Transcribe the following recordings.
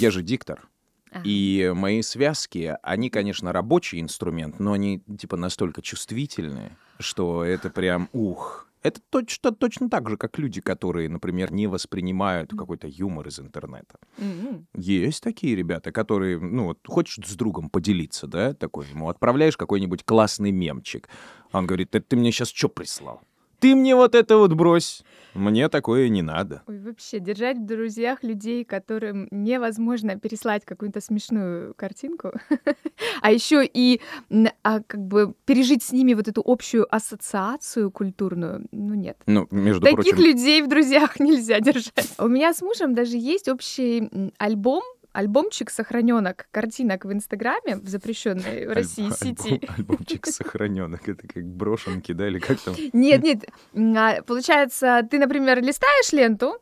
я же диктор. Ага. И мои связки, они, конечно, рабочий инструмент, но они типа настолько чувствительные, что это прям ух. Это точно, точно так же, как люди, которые, например, не воспринимают какой-то юмор из интернета. М-м. Есть такие ребята, которые, ну, вот, хочешь с другом поделиться, да, такой ему, отправляешь какой-нибудь классный мемчик. А Он говорит, это ты мне сейчас что прислал? Ты мне вот это вот брось. Мне такое не надо. Ой, вообще, держать в друзьях людей, которым невозможно переслать какую-то смешную картинку, а еще и а, как бы пережить с ними вот эту общую ассоциацию культурную, ну нет. Ну, между Таких прочим, людей в друзьях нельзя держать. У меня с мужем даже есть общий альбом, альбомчик сохраненок картинок в Инстаграме в запрещенной в России альбом- сети. альбомчик сохраненок. Это как брошенки, да, или как там? Нет, нет. а, Получается, ты, например, листаешь ленту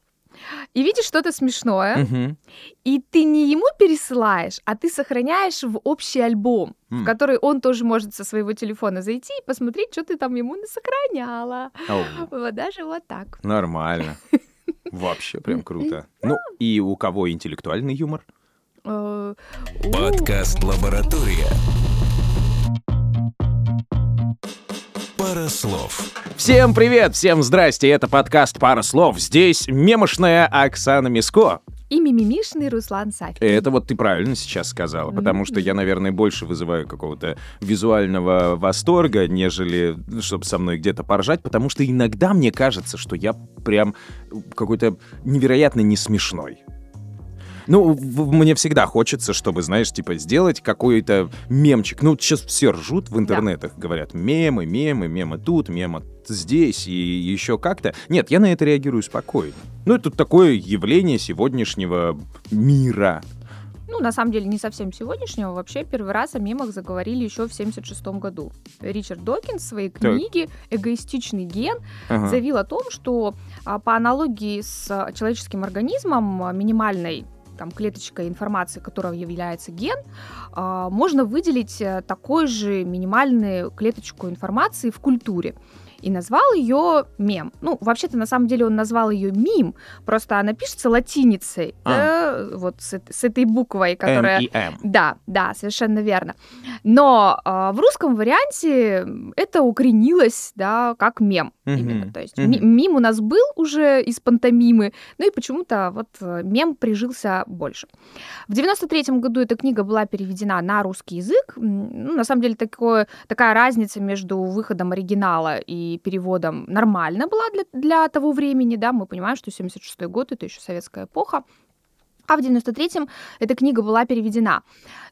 и видишь что-то смешное, и ты не ему пересылаешь, а ты сохраняешь в общий альбом, в который он тоже может со своего телефона зайти и посмотреть, что ты там ему сохраняла. Ау, Вот даже вот так. Нормально. Вообще прям круто. Ну, и у кого интеллектуальный юмор? Э, Подкаст «Лаборатория». Пара слов. Всем привет, всем здрасте, это подкаст «Пара слов». Здесь мемошная Оксана Миско. И мимимишный Руслан Сафин. Это вот ты правильно сейчас сказала, потому что я, наверное, больше вызываю какого-то визуального восторга, нежели чтобы со мной где-то поржать, потому что иногда мне кажется, что я прям какой-то невероятно не смешной. Ну, мне всегда хочется, чтобы, знаешь, типа, сделать какой-то мемчик. Ну, сейчас все ржут в интернетах, говорят, мемы, мемы, мемы тут, мемы здесь и еще как-то. Нет, я на это реагирую спокойно. Ну, это такое явление сегодняшнего мира. Ну, на самом деле, не совсем сегодняшнего. Вообще, первый раз о мемах заговорили еще в 76 году. Ричард Докинс в своей книге «Эгоистичный ген» Ага. заявил о том, что а, по аналогии с а, человеческим организмом а, минимальной там, клеточкой информации, которая является ген, а, можно выделить э, такой же минимальную клеточку информации в культуре. И назвал ее мем. Ну, вообще-то, на самом деле, он назвал ее мим, просто она пишется латиницей, А. да, вот с, с этой буквой, которая... М и М. Да, да, совершенно верно. Но а, в русском варианте это укоренилось, да, как мем Мгм, именно. То есть ми- мим у нас был уже из пантомимы, ну и почему-то вот э, мем прижился больше. В 93 году эта книга была переведена на русский язык. Ну, на самом деле такое, такая разница между выходом оригинала и переводом нормально была для, для того времени, да, мы понимаем, что 76 год это еще советская эпоха. А в 93-м эта книга была переведена.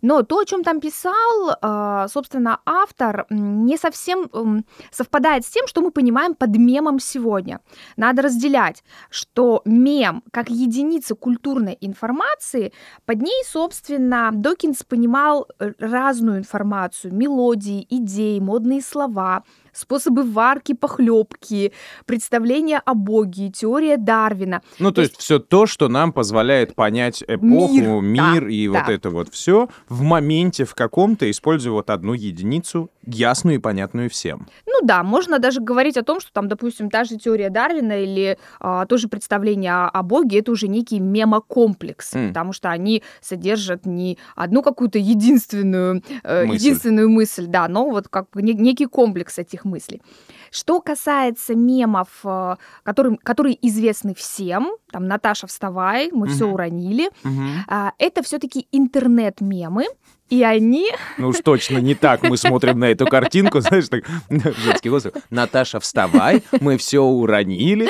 Но то, о чем там писал, э, собственно, автор, не совсем совпадает с тем, что мы понимаем под мемом сегодня. Надо разделять, что мем как единица культурной информации, под ней, собственно, Докинс понимал э, разную информацию, мелодии, идеи, модные слова, способы варки, похлебки, представления о Боге, теория Дарвина. Ну, то То есть все то, что нам позволяет понять эпоху, Мир, мир, да, и да. вот это вот все в моменте в каком-то, используя вот одну единицу, ясную и понятную всем. Ну да, можно даже говорить о том, что там, допустим, та же теория Дарвина или а, тоже представление о, о Боге, это уже некий мемокомплекс, М. потому что они содержат не одну какую-то единственную, э, Мысль. единственную мысль, да, но вот как некий комплекс этих мыслей. Что касается мемов, э, которым, которые известны всем, там Наташа, вставай, мы все Мгм. уронили, а, это все-таки интернет-мемы, и они Ну уж точно не так мы смотрим на эту картинку, знаешь, так, женский голос. Наташа, вставай, мы все уронили.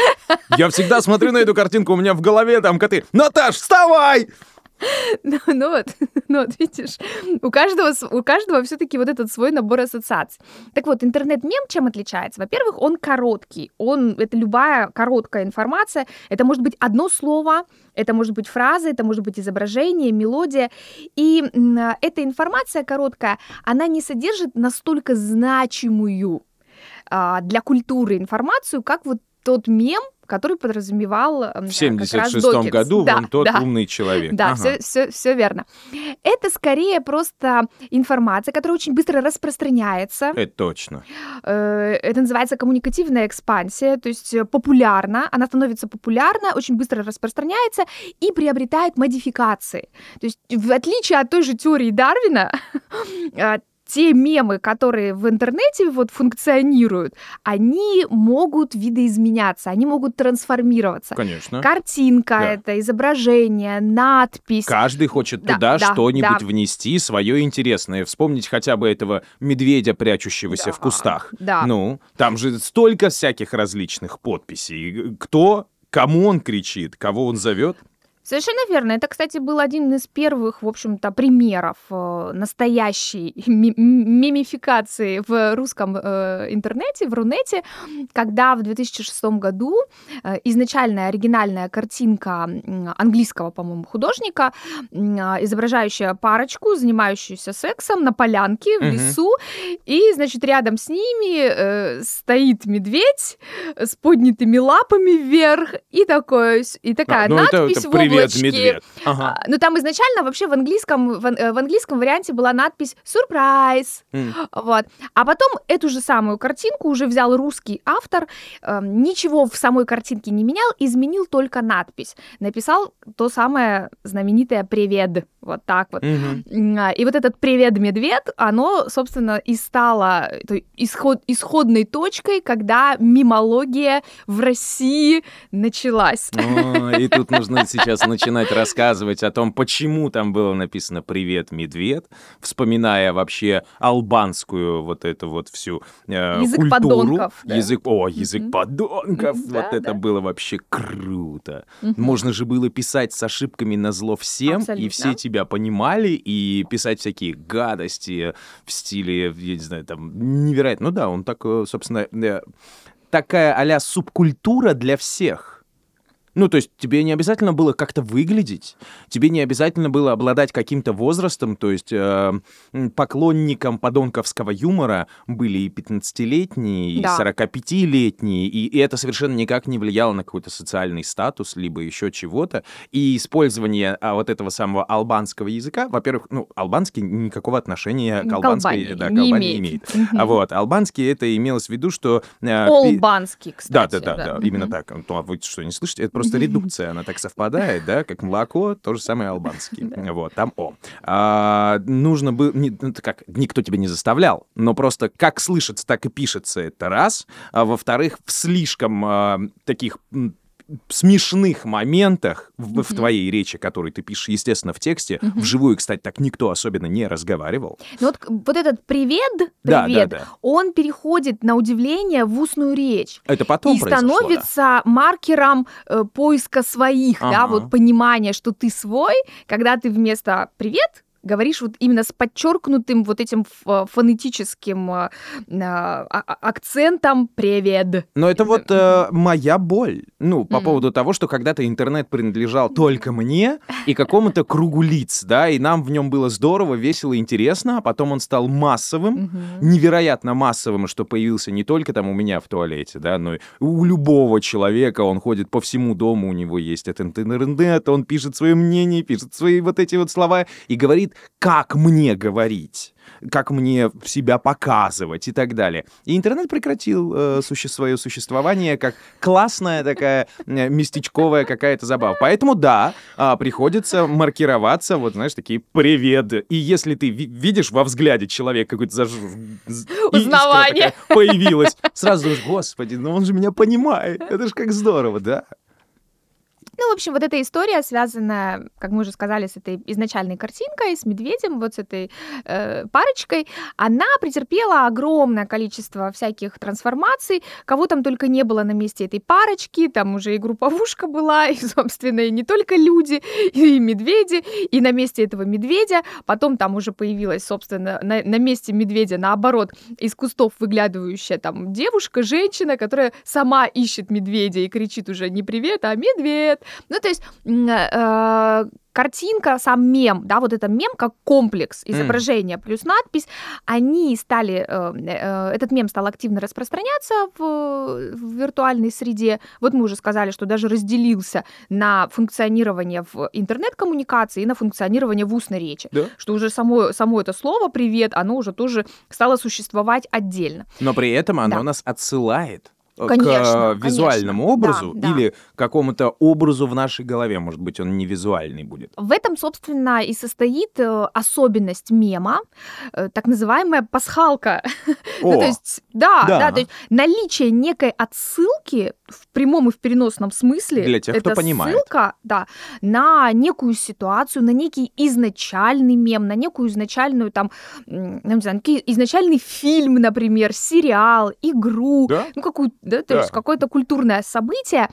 Я всегда смотрю на эту картинку, у меня в голове там коты. Наташ, вставай! Ну, ну вот, ну вот, видишь, у каждого, у каждого все-таки вот этот свой набор ассоциаций. Так вот, интернет-мем чем отличается? Во-первых, он короткий, он, это любая короткая информация, это может быть одно слово, это может быть фраза, это может быть изображение, мелодия, и эта информация короткая, она не содержит настолько значимую а, для культуры информацию, как вот тот мем, который подразумевал в 76 году да, вон тот да. умный человек. Да, ага. все, все, все верно. Это скорее просто информация, которая очень быстро распространяется. Это точно. Э, это называется коммуникативная экспансия, то есть популярна, она становится популярна, очень быстро распространяется и приобретает модификации. То есть в отличие от той же теории Дарвина, э, те мемы, которые в интернете вот функционируют, они могут видоизменяться, они могут трансформироваться. Конечно. Картинка да. это, изображение, надпись. Каждый хочет да, туда да, что-нибудь да. внести свое интересное. Вспомнить хотя бы этого медведя, прячущегося да, в кустах. Да. Ну, там же столько всяких различных подписей. Кто кому он кричит, кого он зовет. Совершенно верно. Это, кстати, был один из первых, в общем-то, примеров э, настоящей мимификации в русском э, интернете, в Рунете, когда в 2006 году э, изначальная оригинальная картинка английского, по-моему, художника, изображающая парочку, занимающуюся сексом на полянке в лесу, и, значит, рядом с ними стоит медведь с поднятыми лапами вверх, и, такое, и такая а, ну надпись это, это Привет, медведь. Ага. А, ну, там изначально вообще в английском, в, э, в английском варианте была надпись «Сюрприз». Mm. Вот. А потом эту же самую картинку уже взял русский автор, э, ничего в самой картинке не менял, изменил только надпись. Написал то самое знаменитое «Привет». Вот так вот. Mm-hmm. И вот этот «Привет, медведь», оно, собственно, и стало исход, исходной точкой, когда мимология в России началась. О, и тут нужно сейчас начинать рассказывать о том, почему там было написано «Привет, медведь», вспоминая вообще албанскую вот эту вот всю э, язык культуру. подонков. Да? Язык, о, язык mm-hmm. подонков. Mm-hmm, вот да, это да. было вообще круто. Mm-hmm. Можно же было писать с ошибками на зло всем, Абсолютно. и все тебя понимали, и писать всякие гадости в стиле, я не знаю, там, невероятно. Ну да, он так, э, собственно, э, такая а субкультура для всех ну, то есть тебе не обязательно было как-то выглядеть, тебе не обязательно было обладать каким-то возрастом, то есть э, поклонником подонковского юмора были и 15-летние, и да. 45-летние, и, и это совершенно никак не влияло на какой-то социальный статус, либо еще чего-то. И использование а, вот этого самого албанского языка, во-первых, ну, албанский никакого отношения к албанской да, к не имеет. имеет. А вот, албанский это имелось в виду, что... Э, Олбанский, кстати. Да, да, да, да, да именно так. Ну, а вы что, не слышите? Это просто просто редукция, она так совпадает, да, как молоко, то же самое албанский. Вот, там О. А, нужно было, не, ну, как, никто тебя не заставлял, но просто как слышится, так и пишется, это раз. А во-вторых, в слишком а, таких смешных моментах в, в твоей речи, которую ты пишешь, естественно, в тексте, mm-hmm. вживую, кстати, так никто особенно не разговаривал. Ну вот, вот этот привет, привет, да, да, да. он переходит на удивление в устную речь. Это потом И становится да. маркером э, поиска своих, ага. да, вот понимания, что ты свой, когда ты вместо привет говоришь вот именно с подчеркнутым вот этим фонетическим э, а, а, акцентом «привет». Но это вот э, моя боль. Ну, по mm. поводу того, что когда-то интернет принадлежал только мне и какому-то кругу лиц, да, и нам в нем было здорово, весело, интересно, а потом он стал массовым, mm-hmm. невероятно массовым, что появился не только там у меня в туалете, да, но и у любого человека, он ходит по всему дому, у него есть этот интернет, он пишет свое мнение, пишет свои вот эти вот слова и говорит как мне говорить как мне себя показывать и так далее. И интернет прекратил э, суще свое существование как классная такая э, местечковая какая-то забава. Поэтому да, э, приходится маркироваться, вот знаешь, такие привет. И если ты ви- видишь во взгляде человека какой-то заж... Узнавание появилась, сразу думаешь, господи, ну он же меня понимает. Это же как здорово, да? Ну, в общем, вот эта история, связанная, как мы уже сказали, с этой изначальной картинкой, с медведем, вот с этой э, парочкой, она претерпела огромное количество всяких трансформаций, кого там только не было на месте этой парочки, там уже и групповушка была, и, собственно, и не только люди, и медведи, и на месте этого медведя, потом там уже появилась, собственно, на, на месте медведя, наоборот, из кустов выглядывающая там девушка, женщина, которая сама ищет медведя и кричит уже не привет, а медведь, Ну, то есть э, картинка, сам мем, да, вот это мем как комплекс изображения плюс надпись, они стали, э, э, этот мем стал активно распространяться в, в виртуальной среде. Вот мы уже сказали, что даже разделился на функционирование в интернет-коммуникации и на функционирование в устной речи. Да. Что уже само, само это слово «привет», оно уже тоже стало существовать отдельно. Но при этом оно Да. нас отсылает Конечно, к визуальному конечно. образу Да, да. или к какому-то образу в нашей голове. Может быть, он не визуальный будет. В этом, собственно, и состоит э, особенность мема, э, так называемая пасхалка. Ну, О, то есть, да, Да. да, то есть наличие некой отсылки в прямом и в переносном смысле. Для тех, кто это понимает. ссылка, да, на некую ситуацию, на некий изначальный мем, на некую изначальную там, ну, не знаю, изначальный фильм, например, сериал, игру, Да? ну какую, да, то Да. есть какое-то культурное событие,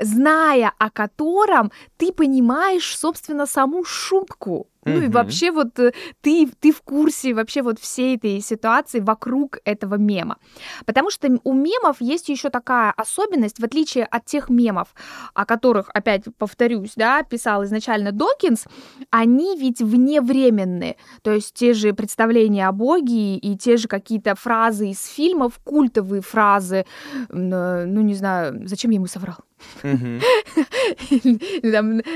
зная о котором ты понимаешь, собственно, саму шутку. Ну и Мгм. вообще вот э, ты, ты в курсе вообще вот всей этой ситуации вокруг этого мема. Потому что у мемов есть еще такая особенность, в отличие от тех мемов, о которых, опять повторюсь, да, писал изначально Докинс, они ведь вневременные. То есть те же представления о Боге и те же какие-то фразы из фильмов, культовые фразы, э, ну не знаю, зачем я ему соврал?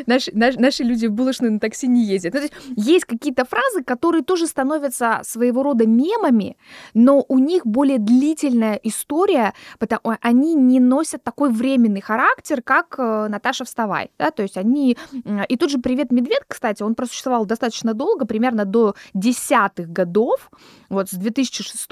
Наши, наш- наши люди в булочную на такси не ездят. Ну, есть какие-то фразы, которые тоже становятся своего рода мемами, но у них более длительная история, потому они не носят такой временный характер, как э, Наташа Вставай. Да? То есть они... И тут же «Привет, медведь», кстати, он просуществовал достаточно долго, примерно до десятых годов, вот с 2006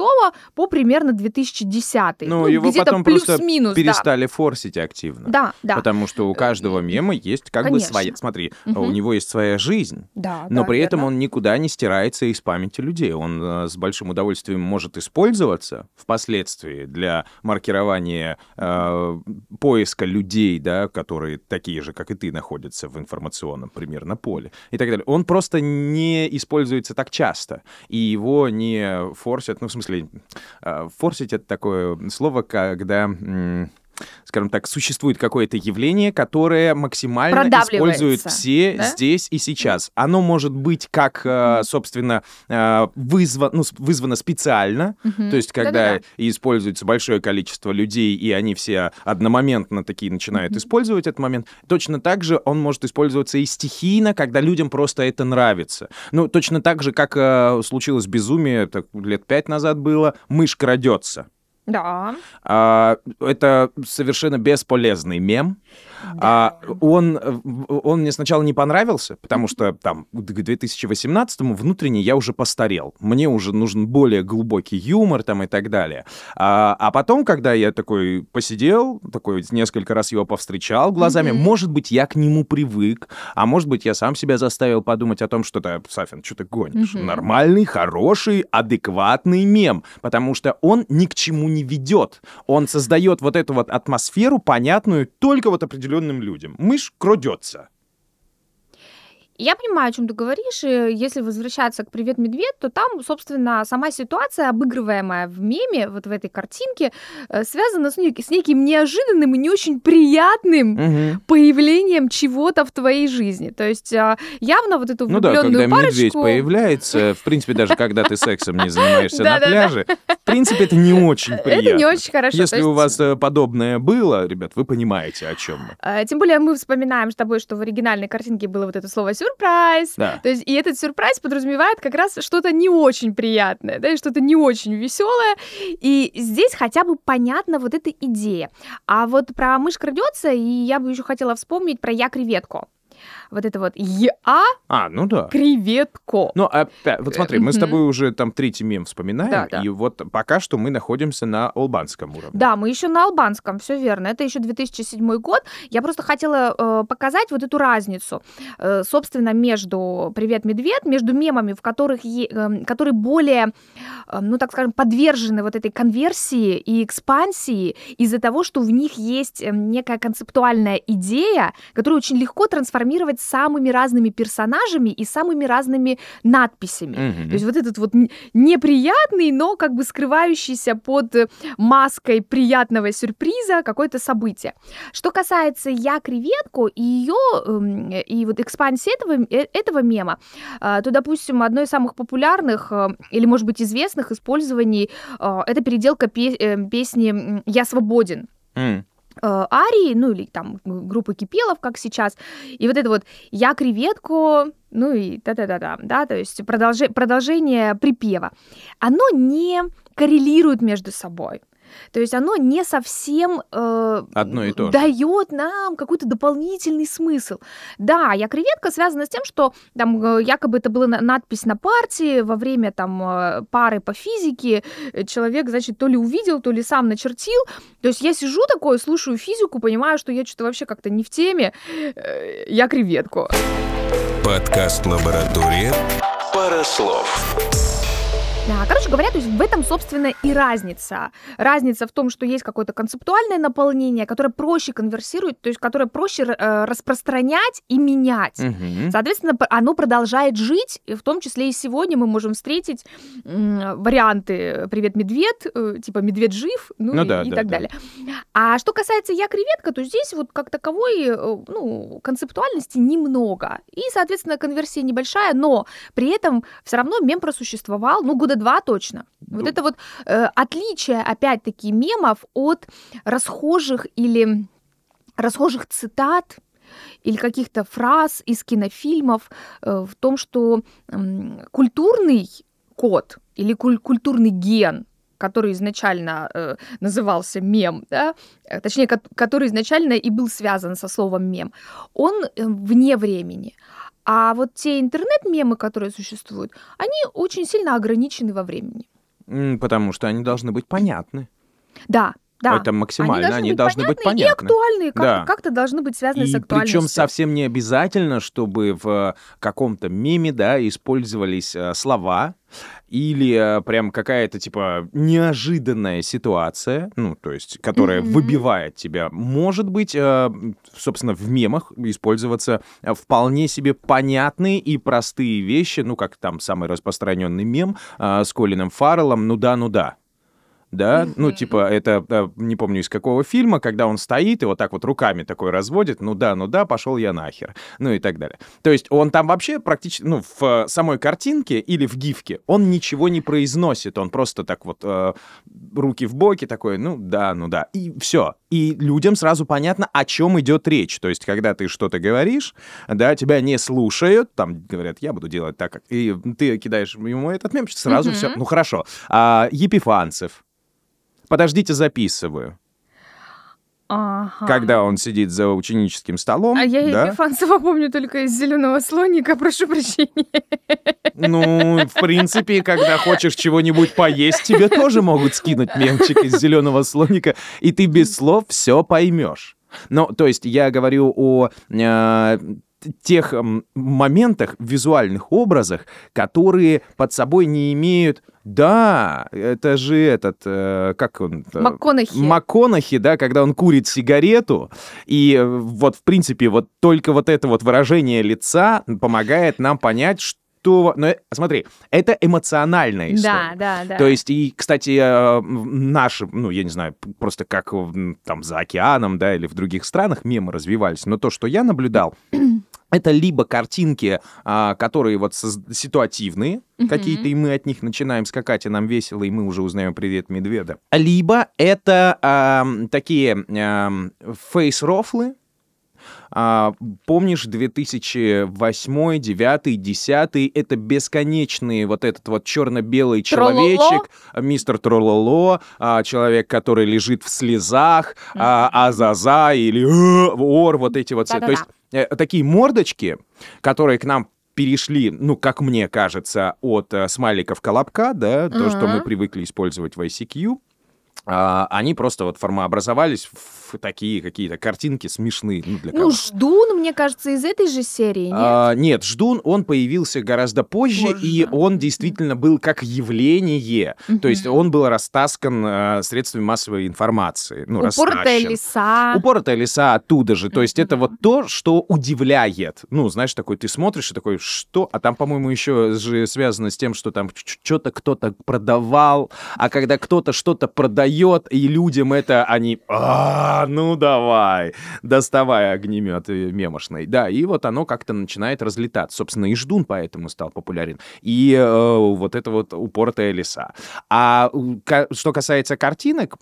по примерно 2010. Ну, его где-то потом просто плюс-минус, да. перестали форсить активно. Да, да. Потому что у каждого мема есть как Конечно. бы своя... Смотри, Мгм. у него есть своя жизнь, Да, но да, при этом верно. он никуда не стирается из памяти людей. Он э, с большим удовольствием может использоваться впоследствии для маркирования э, поиска людей, да, которые такие же, как и ты, находятся в информационном примерно поле и так далее. Он просто не используется так часто, и его не форсят, ну, в смысле, э, форсить — это такое слово, когда... м, скажем так, существует какое-то явление, которое максимально используют все да? здесь и сейчас. Оно может быть как, э, собственно, э, вызвано, ну, вызвано специально, Мгм. то есть когда Да-да-да. используется большое количество людей, и они все одномоментно такие начинают Мгм. использовать этот момент, точно так же он может использоваться и стихийно, когда людям просто это нравится. Ну, точно так же, как э, случилось безумие, так, лет пять назад было, мышь крадется. Да. А, это совершенно бесполезный мем. А, он, он мне сначала не понравился, потому что там к 2018-му внутренне я уже постарел. Мне уже нужен более глубокий юмор там и так далее. А, а потом, когда я такой посидел, такой несколько раз его повстречал глазами, Мгм. может быть, я к нему привык, а может быть, я сам себя заставил подумать о том, что да, Сафин, что ты гонишь? Мгм. Нормальный, хороший, адекватный мем, потому что он ни к чему не ведет. Он создает вот эту вот атмосферу, понятную только вот определенным людям. Мышь крадется. Я понимаю, о чем ты говоришь, и если возвращаться к «Привет, медведь», то там, собственно, сама ситуация, обыгрываемая в меме, вот в этой картинке, э, связана с, нек- с неким неожиданным и не очень приятным Мгм. появлением чего-то в твоей жизни. То есть а, явно вот эту Ну да, влюбленную когда медведь парочку... появляется, в принципе, даже когда ты сексом не занимаешься на пляже, в принципе, это не очень приятно. Это не очень хорошо. Если у вас э, подобное было, ребят, вы понимаете, о чем мы. э, Тем более мы вспоминаем с тобой, что в оригинальной картинке было вот это слово «сюрприз», Да. То есть, и этот сюрприз подразумевает как раз что-то не очень приятное, да, и что-то не очень веселое. И здесь хотя бы понятна вот эта идея. А вот про мышь крадется, и я бы еще хотела вспомнить про я креветку. Вот это вот я А, ну да. креветко. Ну, опять, вот смотри, мы с тобой уже там третий мем вспоминаем, Да, да. и вот пока что мы находимся на албанском уровне. Да, мы еще на албанском, все верно. Это еще 2007 год. Я просто хотела э, показать вот эту разницу, э, собственно, между «Привет, медведь», между мемами, в которых, е- эм, которые более, э, ну, так скажем, подвержены вот этой конверсии и экспансии из-за того, что в них есть эм, некая концептуальная идея, которую очень легко трансформировать самыми разными персонажами и самыми разными надписями. Мгм. То есть вот этот вот неприятный, но как бы скрывающийся под э, маской приятного сюрприза какое-то событие. Что касается «Я креветку» и ее, и вот экспансии этого, э, этого мема, а, то, допустим, одно из самых популярных э, или, может быть, известных использований э, это переделка пе- э, песни «Я свободен» М. э, Арии, ну или там группы Кипелов, как сейчас, и вот это вот «Я креветку», ну и та-та-та-та, да, то есть продолжи- продолжение припева, оно не коррелирует между собой. То есть оно не совсем э, Одно и то же. дает нам какой-то дополнительный смысл. Да, я креветка связана с тем, что там э, якобы это была на- надпись на партии во время там э, пары по физике. Э, Человек, значит, то ли увидел, то ли сам начертил. То есть я сижу такое, слушаю физику, понимаю, что я что-то вообще как-то не в теме. Э, Я креветку. Подкаст «Лаборатория». Пара слов. Да, короче говоря, то есть в этом, собственно, и разница. Разница в том, что есть какое-то концептуальное наполнение, которое проще конверсирует, то есть которое проще э, распространять и менять. Мгм. Соответственно, оно продолжает жить, и в том числе и сегодня мы можем встретить варианты «Привет, медведь», э, типа «Медведь жив», ну, Ну и, да, и да, так да. далее. А что касается «Я креветка», то здесь вот как таковой, э, ну, концептуальности немного. И, соответственно, конверсия небольшая, но при этом все равно мем просуществовал, ну, года два точно. Вот Ну. это вот э, отличие, опять-таки, мемов от расхожих или расхожих цитат или каких-то фраз из кинофильмов э, в том, что м, культурный код или куль- культурный ген который изначально э, назывался мем, да, э, точнее, ко- который изначально и был связан со словом мем, он э, вне времени. А вот те интернет-мемы, которые существуют, они очень сильно ограничены во времени. Потому что они должны быть понятны. Да, да. Это максимально. Они должны быть И понятны. актуальные, как- Да. как-то должны быть связаны с И актуальностью. причем совсем не обязательно, чтобы в э, каком-то меме, да, использовались э, слова или э, прям какая-то типа неожиданная ситуация, ну, то есть, которая Мгм. выбивает тебя. Может быть, собственно, в мемах использоваться вполне себе понятные и простые вещи, ну, как там самый распространенный мем с Колином Фарреллом «Ну да, ну да». Да, ну, типа, это, э, не помню из какого фильма, когда он стоит и вот так вот руками такой разводит, ну да, ну да, пошел я нахер, ну и так далее. То есть он там вообще практически, ну, в э, самой картинке или в гифке он ничего не произносит, он просто так вот э, руки в боки такой, ну да, ну да, и все. И людям сразу понятно, о чем идет речь. То есть, когда ты что-то говоришь, да, тебя не слушают, там говорят, я буду делать так, как... И ты кидаешь ему этот мем, сразу Мгм. все, ну хорошо. А, Епифанцев. Подождите, записываю. Ага. Когда он сидит за ученическим столом, А я да, Епифанцева помню только из зеленого слоника, прошу прощения. ну, в принципе, когда хочешь чего-нибудь поесть, тебе тоже могут скинуть мемчик из зеленого слоника, и ты без слов все поймешь. Ну, то есть я говорю о э, тех м, моментах, визуальных образах, которые под собой не имеют... Да, это же этот... э, как он? э, МакКонахи. МакКонахи, да, когда он курит сигарету, и э, вот, в принципе, вот только вот это вот выражение лица помогает нам понять, что... Ну, э, смотри, это эмоциональная история. Да, да, да. То есть, и, кстати, э, наши, ну, я не знаю, просто как там за океаном, да, или в других странах мемы развивались, но то, что я наблюдал, это либо картинки, а, которые вот ситуативные, Мгм. какие-то, и мы от них начинаем скакать, и нам весело, и мы уже узнаем «Привет, медведа». Либо это ам, такие ам, фейс-рофлы, а, помнишь, 2008, 2009, 10 это бесконечные вот этот вот черно-белый человечек, мистер Трололо, а, человек, который лежит в слезах, а, Азаза или «Э, Ор, вот эти вот все. То есть Да-да-да. э, такие мордочки, которые к нам перешли, ну, как мне кажется, от э, смайликов колобка, да, то, что мы привыкли использовать в ICQ, они просто вот формообразовались в такие какие-то картинки смешные. Ну, для Ну, кого. Ждун, мне кажется, из этой же серии, нет? А, нет, Ждун, он появился гораздо позже, Позже. и он действительно был как явление. То есть он был растаскан а, средствами массовой информации. Ну, Упоротая растащен. лиса. Упоротая лиса оттуда же. То есть это Мгм. вот то, что удивляет. Ну, знаешь, такой ты смотришь и такой, что? А там, по-моему, еще же связано с тем, что там что-то кто-то продавал, а когда кто-то что-то продает, и людям это они, а, ну давай, доставай огнемет э, мемошный. Да, и вот оно как-то начинает разлетаться. Собственно, и Ждун поэтому стал популярен. И э, вот это вот упоротая лиса. А что касается картинок,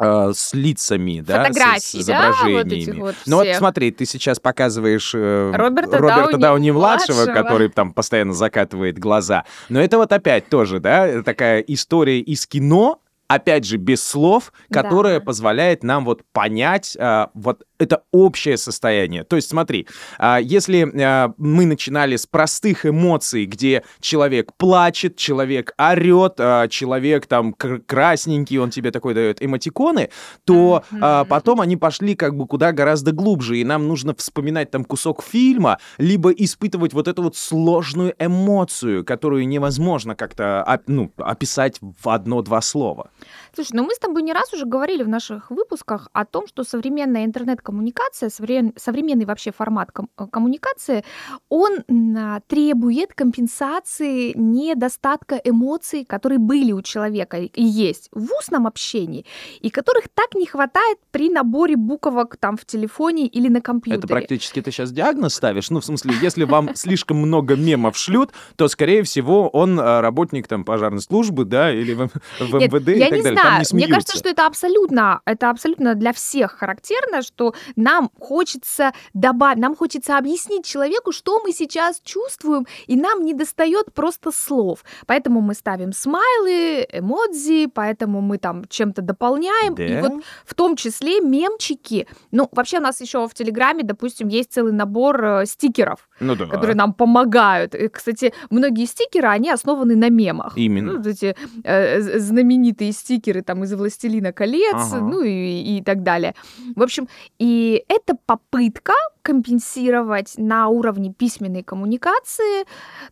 э, с лицами, да, с- с, да, вот изображениями. вот ну вот смотри, ты сейчас показываешь э, Роберта Роберта Дауни младшего. который там постоянно закатывает глаза. Но это вот опять тоже, да, такая история из кино, опять же, без слов, Да. которая позволяет нам вот понять а, вот это общее состояние. То есть смотри, а, если а, мы начинали с простых эмоций, где человек плачет, человек орет, а, человек там кр- красненький, он тебе такой дает эмотиконы, то потом они пошли как бы куда гораздо глубже, и нам нужно вспоминать там кусок фильма, либо испытывать вот эту вот сложную эмоцию, которую невозможно как-то ну, описать в одно-два слова. Слушай, ну мы с тобой не раз уже говорили в наших выпусках о том, что современная интернет-коммуникация, современ- современный вообще формат ком- э, коммуникации, он а, требует компенсации недостатка эмоций, которые были у человека и есть в устном общении, и которых так не хватает при наборе буквок там в телефоне или на компьютере. Это практически ты сейчас диагноз ставишь? Ну, в смысле, если вам слишком много мемов шлют, то, скорее всего, он а, работник там пожарной службы, да, или в, МВД и так далее. Там не Мне кажется, что это абсолютно, это абсолютно для всех характерно, что нам хочется добавить, нам хочется объяснить человеку, что мы сейчас чувствуем, и нам не достает просто слов. Поэтому мы ставим смайлы, эмодзи, поэтому мы там чем-то дополняем. И Да? вот в том числе мемчики. Ну, вообще у нас еще в Телеграме, допустим, есть целый набор э, стикеров, Ну да. которые нам помогают. И, кстати, многие стикеры, они основаны на мемах. Именно. Ну, вот эти э, знаменитые стикеры там из «Властелина колец», Ага. ну и, и так далее. В общем, и это попытка компенсировать на уровне письменной коммуникации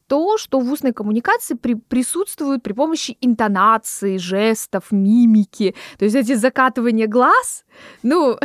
то, что в устной коммуникации при- присутствует при помощи интонации, жестов, мимики. То есть эти закатывания глаз, ну,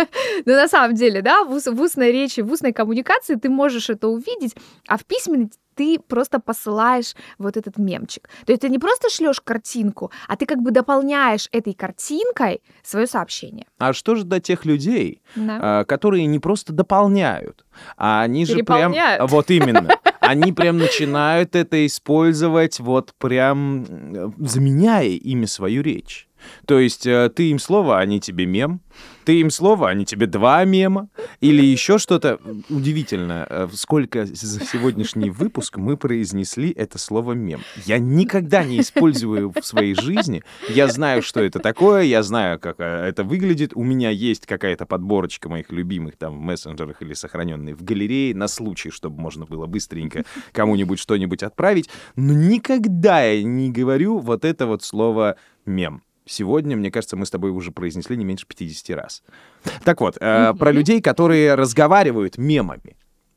ну на самом деле, да, в, в устной речи, в устной коммуникации ты можешь это увидеть, а в письменной ты просто посылаешь вот этот мемчик. То есть ты не просто шлешь картинку, а ты как бы дополняешь этой картинкой свое сообщение. А что же до тех людей, Да. а, которые не просто дополняют, а они же прям... Переполняют. Вот именно. Они прям начинают это использовать, вот прям заменяя ими свою речь. То есть э, ты им слово, они тебе мем, ты им слово, они тебе два мема, или еще что-то. Удивительно, э, сколько за сегодняшний выпуск мы произнесли это слово мем. Я никогда не использую в своей жизни. Я знаю, что это такое, я знаю, как э, это выглядит. У меня есть какая-то подборочка моих любимых там в мессенджерах или сохраненные в галерее на случай, чтобы можно было быстренько кому-нибудь что-нибудь отправить. Но никогда я не говорю вот это вот слово мем. Сегодня, мне кажется, мы с тобой уже произнесли не меньше 50 раз. Так вот, э, про людей, которые разговаривают мемами.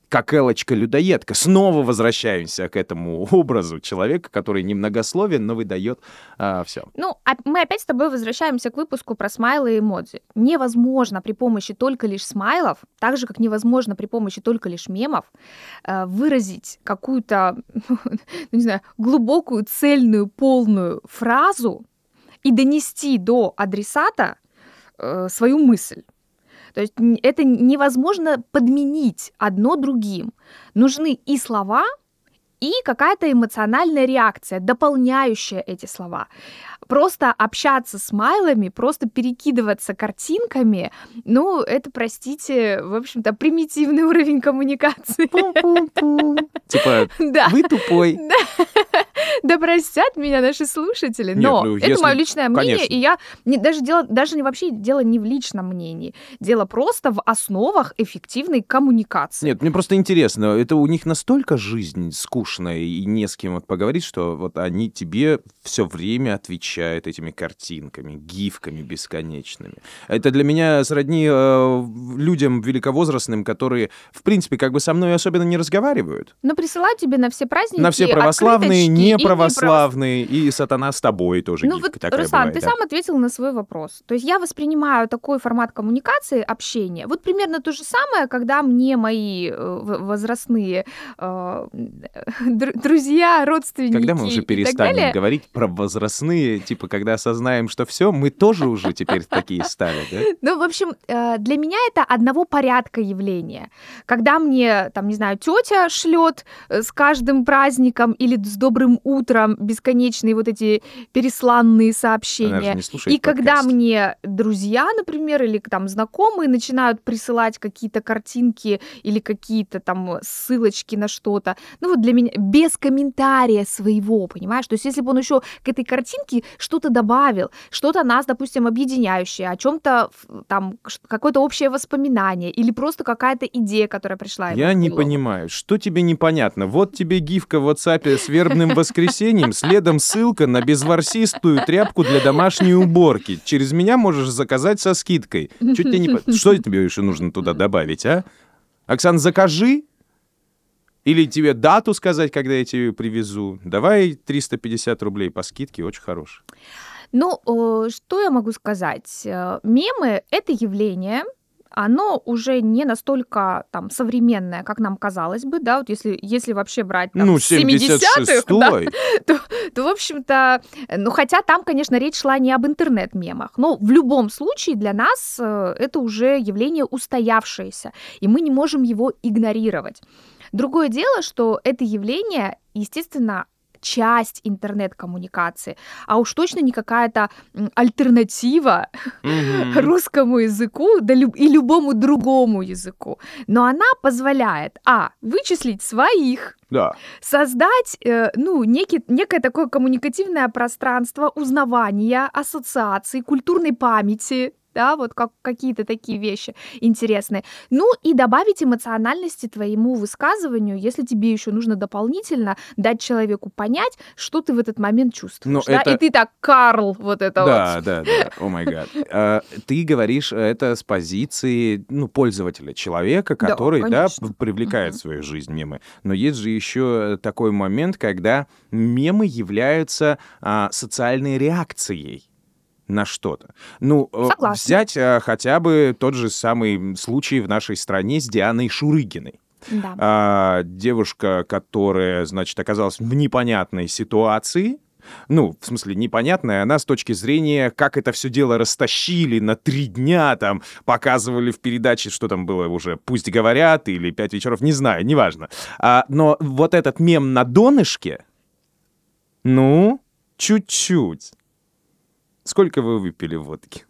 Как Элочка-людоедка. Снова возвращаемся к этому образу человека, который немногословен, но выдает все. Ну, а мы опять с тобой возвращаемся к выпуску про смайлы и эмодзи. Невозможно при помощи только лишь смайлов, так же, как невозможно при помощи только лишь мемов, э, выразить какую-то, ну, не знаю, глубокую, цельную, полную фразу и донести до адресата э, свою мысль. То есть это невозможно подменить одно другим. Нужны и слова, и какая-то эмоциональная реакция, дополняющая эти слова. Просто общаться с майлами, просто перекидываться картинками, ну, это, простите, в общем-то, примитивный уровень коммуникации. Типа, Да, вы тупой. да, Да простят меня наши слушатели, Нет, но ну, это если- мое личное мнение, конечно. и я не, даже дело даже не вообще дело не в личном мнении, дело просто в основах эффективной коммуникации. Нет, мне просто интересно, это у них настолько жизнь скучная и не с кем вот поговорить, что вот они тебе все время отвечают этими картинками, гифками бесконечными. Это для меня сродни э, людям великовозрастным, которые, в принципе, как бы со мной особенно не разговаривают. Но присылают тебе на все праздники На все православные, открыточки и неправославные, и сатана с тобой тоже Ну вот, такая Руслан, бывает, ты да. сам ответил на свой вопрос. То есть я воспринимаю такой формат коммуникации, общения, вот примерно то же самое, когда мне мои э, возрастные э, дру- друзья, родственники Когда мы уже перестанем далее, говорить про возрастные, типа, когда осознаем, что все, мы тоже уже теперь такие стали, да? Ну, в общем, э, для меня это одного порядка явление. Когда мне, там, не знаю, тетя шлет э, с каждым праздником или с добрым утром бесконечные вот эти пересланные сообщения. И когда подкаст. мне друзья, например, или там знакомые начинают присылать какие-то картинки или какие-то там ссылочки на что-то, ну вот для меня без комментария своего, понимаешь? То есть если бы он еще к этой картинке что-то добавил, что-то нас, допустим, объединяющее, о чем-то там какое-то общее воспоминание или просто какая-то идея, которая пришла Я не понимаю, что тебе непонятно? Вот тебе гифка в WhatsApp с вербным воскресеньем, следом ссылка на безворсистую тряпку для домашней уборки. Через меня можешь заказать со скидкой. Чё тебе не Что тебе еще нужно туда добавить, а? Оксан, закажи. Или тебе дату сказать, когда я тебе привезу. Давай 350 рублей по скидке, очень хорош. Ну, э, что я могу сказать? Э, Мемы — это явление, оно уже не настолько там современное, как нам казалось бы, да, вот если, если вообще брать там, Ну, с 70-х, да, 76-й. то, то, в общем-то, ну, хотя там, конечно, речь шла не об интернет-мемах, но в любом случае для нас э, это уже явление устоявшееся, и мы не можем его игнорировать. Другое дело, что это явление, естественно, часть интернет-коммуникации, а уж точно не какая-то альтернатива Мгм. русскому языку да и любому другому языку. Но она позволяет, а, вычислить своих, Да. создать, э, ну, некий, некое такое коммуникативное пространство узнавания, ассоциаций, культурной памяти, да, вот как какие-то такие вещи интересные. Ну и добавить эмоциональности твоему высказыванию, если тебе еще нужно дополнительно дать человеку понять, что ты в этот момент чувствуешь. Ну, да? это- И ты так, Карл, вот это Да, вот. да, да. О май гад. А, Ты говоришь это с позиции ну, пользователя, человека, Да, который да, привлекает в свою жизнь мемы. Но есть же еще такой момент, когда мемы являются а, социальной реакцией на что-то. Ну, э, Согласна. взять а, хотя бы тот же самый случай в нашей стране с Дианой Шурыгиной. Да. А, девушка, которая, значит, оказалась в непонятной ситуации, ну, в смысле, непонятная, она с точки зрения, как это все дело растащили на три дня, там, показывали в передаче, что там было уже, пусть говорят, или пять вечеров, не знаю, неважно. А, но вот этот мем на донышке, ну, чуть-чуть. Сколько вы выпили водки?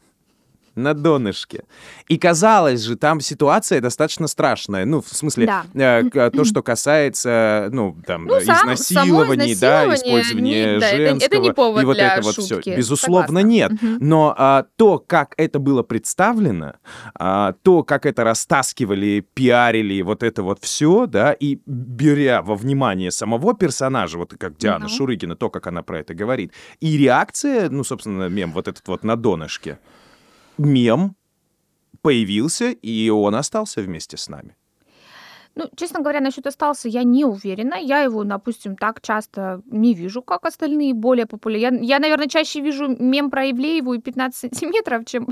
На донышке. И казалось же, там ситуация достаточно страшная. Ну, в смысле, Да. э, то, что касается, ну, там, Ну, сам- изнасилований, да, использования не- да, это- это женского. не повод и вот для это вот все. шутки. Безусловно, Согласна. нет. Мгм. Но а, то, как это было представлено, а, то, как это растаскивали, пиарили, вот это вот все, да, и беря во внимание самого персонажа, вот как Диана Мгм. Шурыгина, то, как она про это говорит, и реакция, ну, собственно, мем вот этот вот на донышке, мем появился, и он остался вместе с нами. Ну, честно говоря, насчет остался я не уверена. Я его, допустим, так часто не вижу, как остальные более популярные. Я, я, наверное, чаще вижу мем про Ивлееву и 15 сантиметров, чем,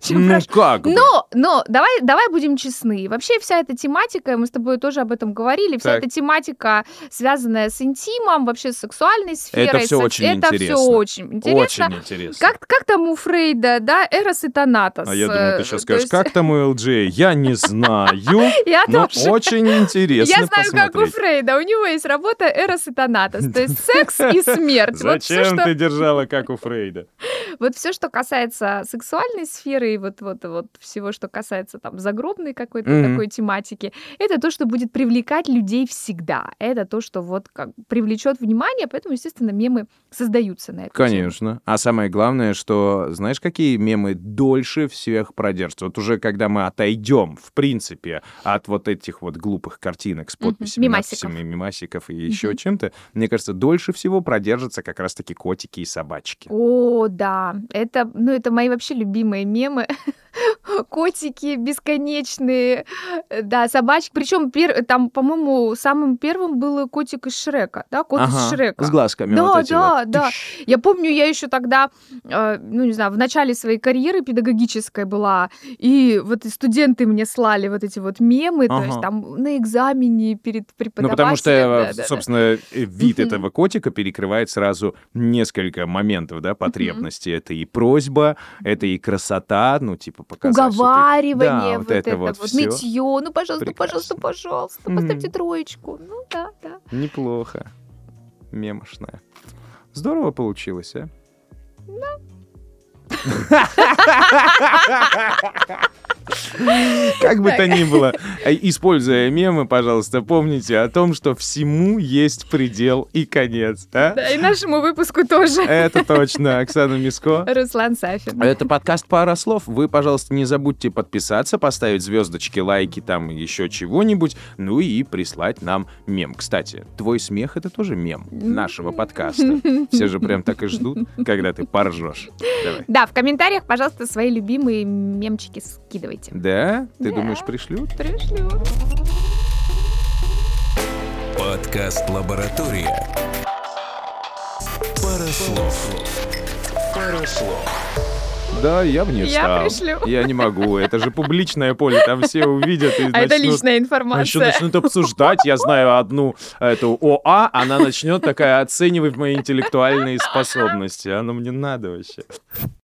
чем Ну, как. Но, но давай, давай будем честны. Вообще вся эта тематика, мы с тобой тоже об этом говорили, вся эта тематика, связанная с интимом, вообще с сексуальной сферой, всё с- очень это интересно. все очень интересно. Очень интересно. Как, как там у Фрейда, да, Эрос и Танатос. А я думал, ты э, сейчас то скажешь, как там у LJ? Я не знаю. Но очень Очень интересно Я знаю, как у. Фрейда. У него есть работа Эрос и Танатос, то есть секс и смерть. Зачем ты держала, как у Фрейда? Вот все, что касается сексуальной сферы и вот, вот, вот всего, что касается там загробной какой-то такой тематики, это то, что будет привлекать людей всегда. Это то, что вот как привлечет внимание, поэтому, естественно, мемы создаются на тему. Конечно. А самое главное, что знаешь, какие мемы дольше всех продержатся? Вот уже когда мы отойдем, в принципе, от вот этих вот глупых картинок с подписями, Мемасиков. надписями, мемасиков и еще Мгм. чем-то, мне кажется, дольше всего продержатся как раз-таки котики и собачки. О, да, это, ну, это мои вообще любимые мемы. Котики бесконечные, э, да, собачки. Причем там, по-моему, самым первым был котик из Шрека, да, кот из Ага, Шрека. С глазками Да, вот да, вот. да. Тыщ. Я помню, я еще тогда, э, ну не знаю, в начале своей карьеры педагогической была, и вот и студенты мне слали вот эти вот мемы, то есть Ага. там на экзамене перед Ну, преподавателем. потому что, да, э, да, да. собственно, э, вид этого котика перекрывает сразу несколько моментов, да, потребностей. Это и просьба, это и красота, ну, типа, показать, что ты- Уговаривание, Да, вот, это, вот, всё. нытье, ну пожалуйста, пожалуйста, Прекрасно. пожалуйста, Мгм. поставьте троечку, ну да, да. Неплохо. Мемошная. Здорово получилось, а? Как бы то ни было, э, используя мемы, пожалуйста, помните о том, что всему есть предел и конец. а? Да, и нашему выпуску тоже. Это точно. Оксана Миско. Руслан Сафин. Это подкаст «Пара слов». Вы, пожалуйста, не забудьте подписаться, поставить звездочки, лайки, там еще чего-нибудь, ну и прислать нам мем. Кстати, твой смех — это тоже мем нашего подкаста. Все же прям так и ждут, когда ты поржешь. Давай. Да, в комментариях, пожалуйста, свои любимые мемчики скидывайте. Да? Ты Думаешь, пришлют? Пришлю. Подкаст «Лаборатория». Пара слов. Пара слов. Да, я бы не Я стал. пришлю. Я не могу. Это же публичное поле, там все увидят и А это начнут- личная Еще информация. начнут обсуждать. Я знаю одну эту ОА, она начнет такая оценивать мои интеллектуальные способности. Оно мне надо вообще.